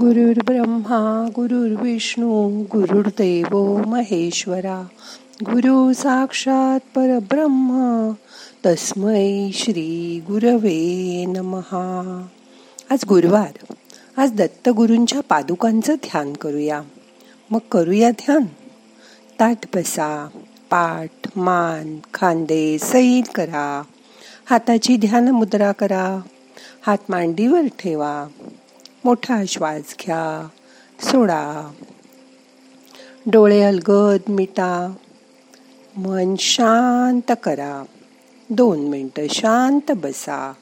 गुरुर् ब्रह्मा गुरुर्विष्णू गुरुर्देव महेश्वरा गुरु साक्षात परब्रह्म तस्मै श्री गुरवे नमहा आज गुरुवार. आज दत्तगुरूंच्या पादुकांचं ध्यान करूया. मग करूया ध्यान. ताट बसा पाठ मान खांदे सैल करा. हाताची ध्यान मुद्रा करा. हात मांडीवर ठेवा. मोठा श्वास घ्या सोडा. डोळे अलगद मिटा. मन शांत करा. दोन मिनटं शांत बसा.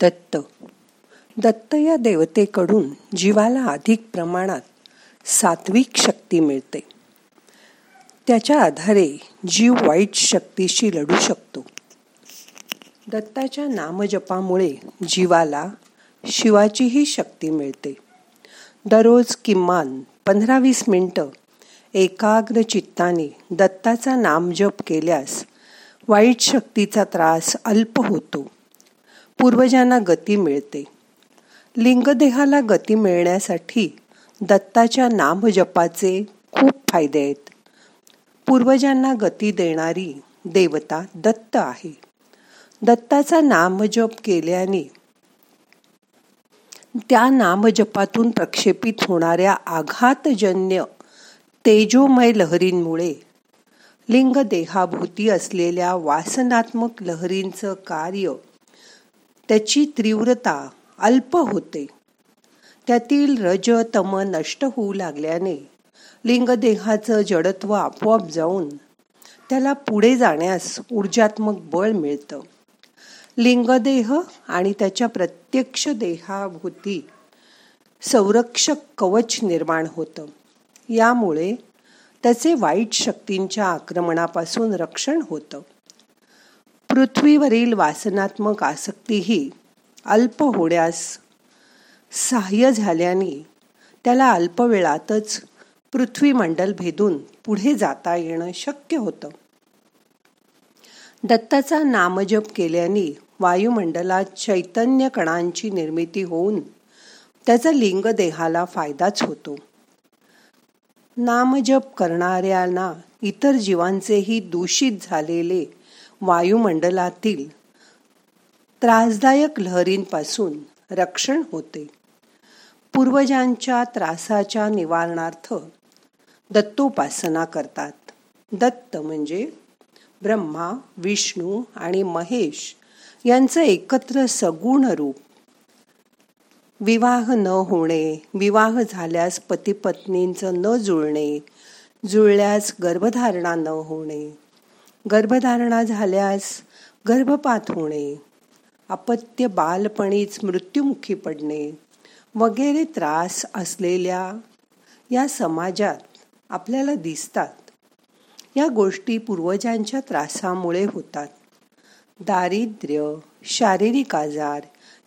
दत्त. दत्त या देवतेकडून जीवाला अधिक प्रमाणात सात्विक शक्ती मिळते. त्याच्या आधारे जीव वाईट शक्तीशी लढू शकतो. दत्ताच्या नामजपामुळे जीवाला शिवाचीही शक्ती मिळते. दररोज किमान पंधरा वीस मिनटं एकाग्र चित्ताने दत्ताचा नामजप केल्यास वाईट शक्तीचा त्रास अल्प होतो. पूर्वजांना गती मिळते. लिंगदेहाला गती मिळण्यासाठी दत्ताच्या नामजपाचे खूप फायदे आहेत. पूर्वजांना गती देणारी देवता दत्त आहे. दत्ताचा नामजप केल्याने त्या नामजपातून प्रक्षेपित होणाऱ्या आघातजन्य तेजोमय लहरींमुळे लिंग देहाभूती असलेल्या वासनात्मक लहरींचं कार्य त्याची तीव्रता अल्प होते. त्यातील रज तम नष्ट होऊ लागल्याने लिंगदेहाचं जडत्व आपोआप जाऊन त्याला पुढे जाण्यास ऊर्जात्मक बळ मिळतं. लिंगदेह आणि त्याच्या प्रत्यक्ष देहाभूती संरक्षक कवच निर्माण होतं. यामुळे त्याचे वाईट शक्तींच्या आक्रमणापासून रक्षण होतं. पृथ्वीवरील वासनात्मक आसक्तीही अल्प होण्यास सहाय्य झाल्याने त्याला अल्पवेळातच पृथ्वीमंडल भेदून पुढे जाता येणं शक्य होतं. दत्ताचा नामजप केल्याने वायुमंडलात चैतन्य कणांची निर्मिती होऊन त्याचा लिंग देहाला फायदाच होतो. नामजप करणाऱ्यांना इतर जीवांचेही दूषित झालेले वायुमंडलातील त्रासदायक लहरींपासून रक्षण होते. पूर्वजांच्या त्रासाच्या निवारणार्थ दत्तोपासना करतात. दत्त म्हणजे ब्रह्मा विष्णू आणि महेश यांचं एकत्र सगुण रूप. विवाह न होणे विवाह झाल्यास पतीपत्नींचं न जुळणे जुळल्यास गर्भधारणा न होणे गर्भधारणा झाल्यास गर्भपात होणे अपत्य बालपणीच मृत्युमुखी पडणे वगैरे त्रास असलेल्या या समाजात आपल्याला दिसतात. या गोष्टी पूर्वजांच्या त्रासामुळे होतात. दारिद्र्य शारीरिक आजार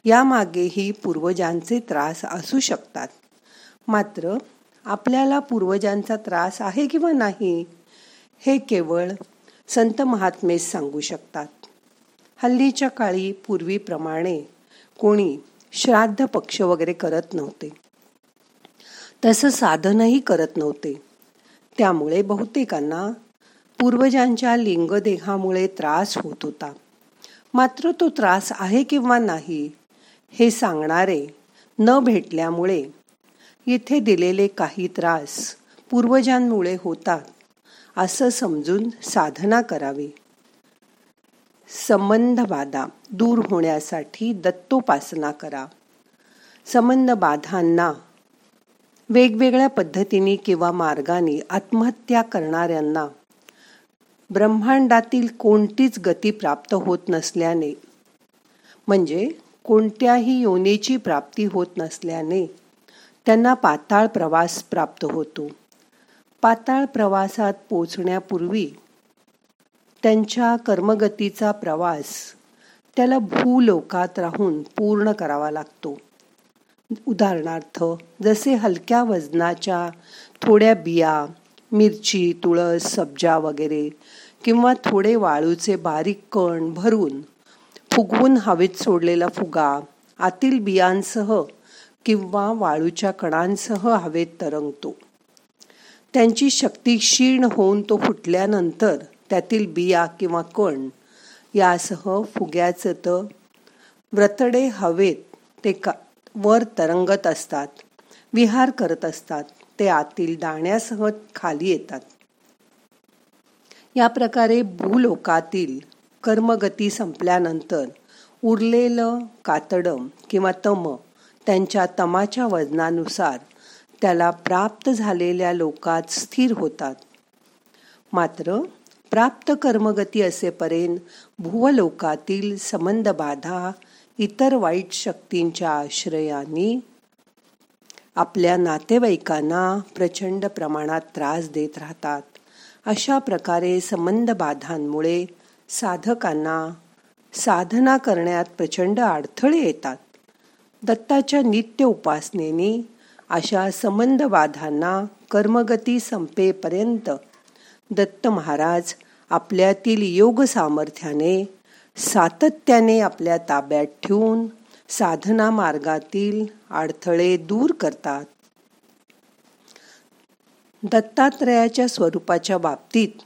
यामागेही पूर्वजांचे त्रास असू शकतात. मात्र आपल्याला पूर्वजांचा त्रास आहे किंवा नाही हे केवळ संत महात्मेस सांगू शकतात. हल्लीच्या काळी पूर्वीप्रमाणे कोणी श्राद्ध पक्ष वगैरे करत नव्हते. तसं साधनही करत नव्हते. त्यामुळे बहुतेकांना पूर्वजांच्या लिंगदेहामुळे त्रास होत होता. मात्र तो त्रास आहे किंवा नाही हे सांगणारे न भेटल्यामुळे येथे दिलेले काही त्रास पूर्वजांमुळे होतात. असं समजून साधना करावी. संबंध बाधा दूर होण्यासाठी दत्तोपासना करा. संबंध बाधांना वेगवेगळ्या पद्धतीने किंवा मार्गाने आत्महत्या करणाऱ्यांना ब्रह्मांडातील कोणतीच गती प्राप्त होत नसल्याने म्हणजे कोणत्याही योनीची प्राप्ती होत नसल्याने त्यांना पाताळ प्रवास प्राप्त होतो. पाताळ प्रवासात पोचण्यापूर्वी त्यांच्या कर्मगतीचा प्रवास त्याला भूलोकात राहून पूर्ण करावा लागतो. उदाहरणार्थ जसे हलक्या वजनाच्या थोड्या बिया मिरची तुळस सब्जा वगैरे किंवा थोडे वाळूचे बारीक कण भरून फुगवून हवेत सोडलेला फुगा आतील बियांसह किंवा वाळूच्या कणांसह हवेत तरंगतो. त्यांची शक्ती क्षीण होऊन तो फुटल्यानंतर त्यातील बिया किंवा कण यासह फुग्याचं तर व्रतडे हवेत ते का वर तरंगत असतात विहार करत असतात ते आतील दाण्यासह खाली येतात. या प्रकारे भूलोकातील कर्मगती संपल्यानंतर उरलेलं कातडम किंवा तम त्यांच्या तमाच्या वजनानुसार त्याला प्राप्त झालेल्या लोकात स्थिर होतात. मात्र प्राप्त कर्मगती असेपर्यंत भुवलोकातील संबंध बाधा इतर वाईट शक्तींच्या आश्रयाने आपल्या नातेवाईकांना प्रचंड प्रमाणात त्रास देत राहतात. अशा प्रकारे संबंध बाधांमुळे साधकांना साधना करण्यात प्रचंड अडथळे येतात. दत्ताच्या नित्य उपासनेने अशा संबंधवादांना कर्मगती संपेपर्यंत दत्त महाराज आपल्यातील योग सामर्थ्याने सातत्याने आपल्या ताब्यात ठेवून साधना मार्गातील अडथळे दूर करतात. दत्तात्रयाच्या स्वरूपाच्या बाबतीत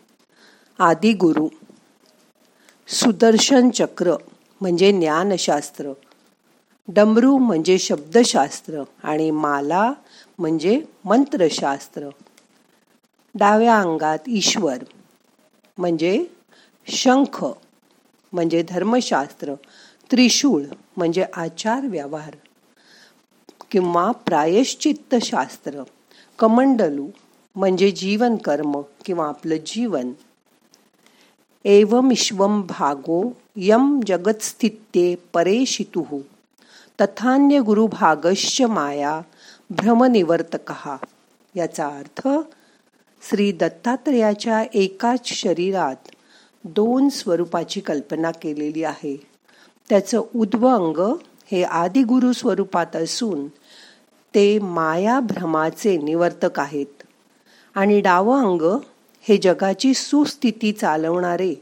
आदिगुरु सुदर्शन चक्र म्हणजे ज्ञानशास्त्र डमरू म्हणजे शब्दशास्त्र आणि माला म्हणजे मंत्रशास्त्र. डाव्या अंगात ईश्वर म्हणजे शंख म्हणजे धर्मशास्त्र. त्रिशूळ म्हणजे आचार व्यवहार किंवा प्रायश्चित्त शास्त्र कमंडलू म्हणजे जीवन कर्म किंवा आपलं जीवन. एवमिश्वम भागो यम जगत्स्थित्ये परेशितु. तथान्य गुरुभागश्च माया भ्रमनिवर्तक. याचा अर्थ श्री दत्तात्रयाच्या एकाच शरीरात दोन स्वरूपाची कल्पना केलेली आहे. त्याचं उद्व अंग हे आदिगुरु स्वरूपात असून ते माया भ्रमाचे निवर्तक आहेत. आणि डावं अंग हे जगाची सुस्थिती चालवणारे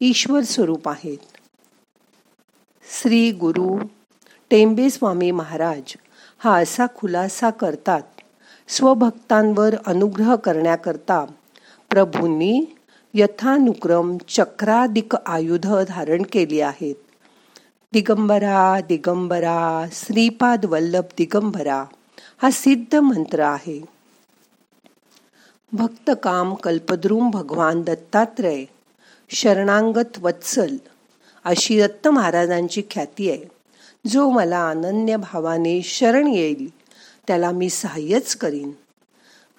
ईश्वर स्वरूप आहेत. श्री गुरु टेंबे स्वामी महाराज हा असा खुलासा करतात. स्वभक्तांवर अनुग्रह करण्याकरता प्रभूंनी यथानुक्रम चक्राधिक आयुध धारण केली आहेत. दिगंबरा दिगंबरा श्रीपाद वल्लभ दिगंबरा हा सिद्ध मंत्र आहे. भक्त काम कल्पद्रुम भगवान दत्तात्रय शरणांगत वत्सल अशी दत्त महाराजांची ख्याती आहे. जो मला अनन्य भावाने शरण येईल त्याला मी सहाय्यच करीन.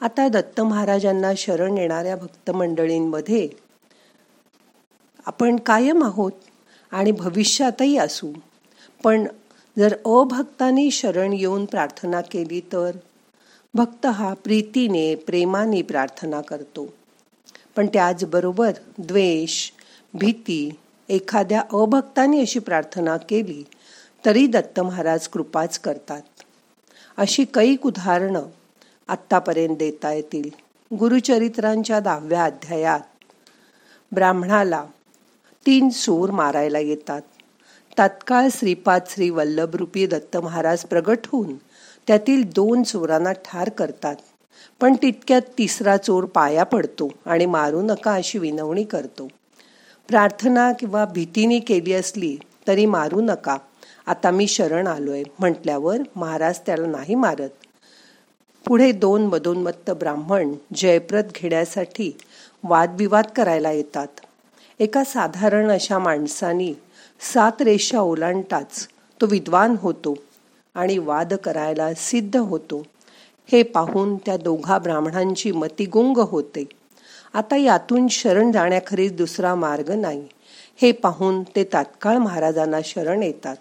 आता दत्त महाराजांना शरण येणाऱ्या भक्त मंडळींमध्ये आपण कायम आहोत आणि भविष्यातही असू. पण जर अभक्तांनी शरण येऊन प्रार्थना केली तर? भक्त हा प्रीतीने प्रेमाने प्रार्थना करतो. पण त्याचबरोबर द्वेष भीती एखाद्या अभक्ताने अशी प्रार्थना केली तरी दत्त महाराज कृपाच करतात. अशी कैक उदाहरणं आत्तापर्यंत देता येतील. गुरुचरित्रांच्या दहाव्या अध्यायात ब्राह्मणाला तीन सूर मारायला येतात. तात्काळ श्रीपाद श्री वल्लभरूपी दत्त महाराज प्रगट होऊन त्यातील दोन चोरांना ठार करतात. पण तितक्यात तिसरा चोर पाया पडतो आणि मारू नका अशी विनवणी करतो. प्रार्थना किंवा भीतीने केली असली तरी मारू नका. आता मी शरण आलोय म्हटल्यावर महाराज त्याला नाही मारत. पुढे दोन मधोन्मत्त ब्राह्मण जयप्रत घेण्यासाठी वादविवाद करायला येतात. एका साधारण अशा माणसानी सात रेषा ओलांडताच तो विद्वान होतो आणि वाद करायला सिद्ध होतो. हे पाहून त्या दोघा ब्राह्मणांची मतिगुंग होते. आता यातून शरण जाण्याखरीच दुसरा मार्ग नाही. हे पाहून ते तात्काळ महाराजांना शरण येतात.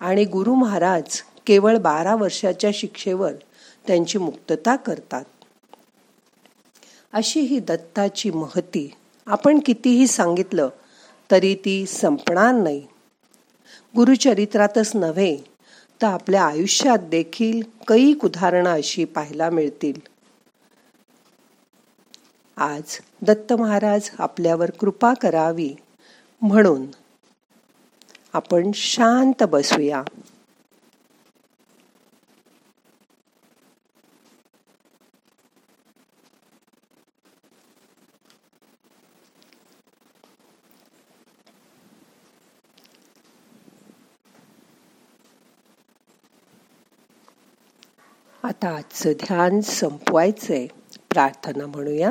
आणि गुरु महाराज केवळ बारा वर्षाच्या शिक्षेवर त्यांची मुक्तता करतात. अशी ही दत्ताची महती आपण कितीही सांगितलं तरी ती संपणार नाही. गुरुचरित्रातच नव्हे तर आपल्या आयुष्यात देखील कैक उदाहरणं अशी पाहायला मिळतील. आज दत्त महाराज आपल्यावर कृपा करावी म्हणून आपण शांत बसूया. आता आजचं ध्यान संपवायचंय. प्रार्थना म्हणूया.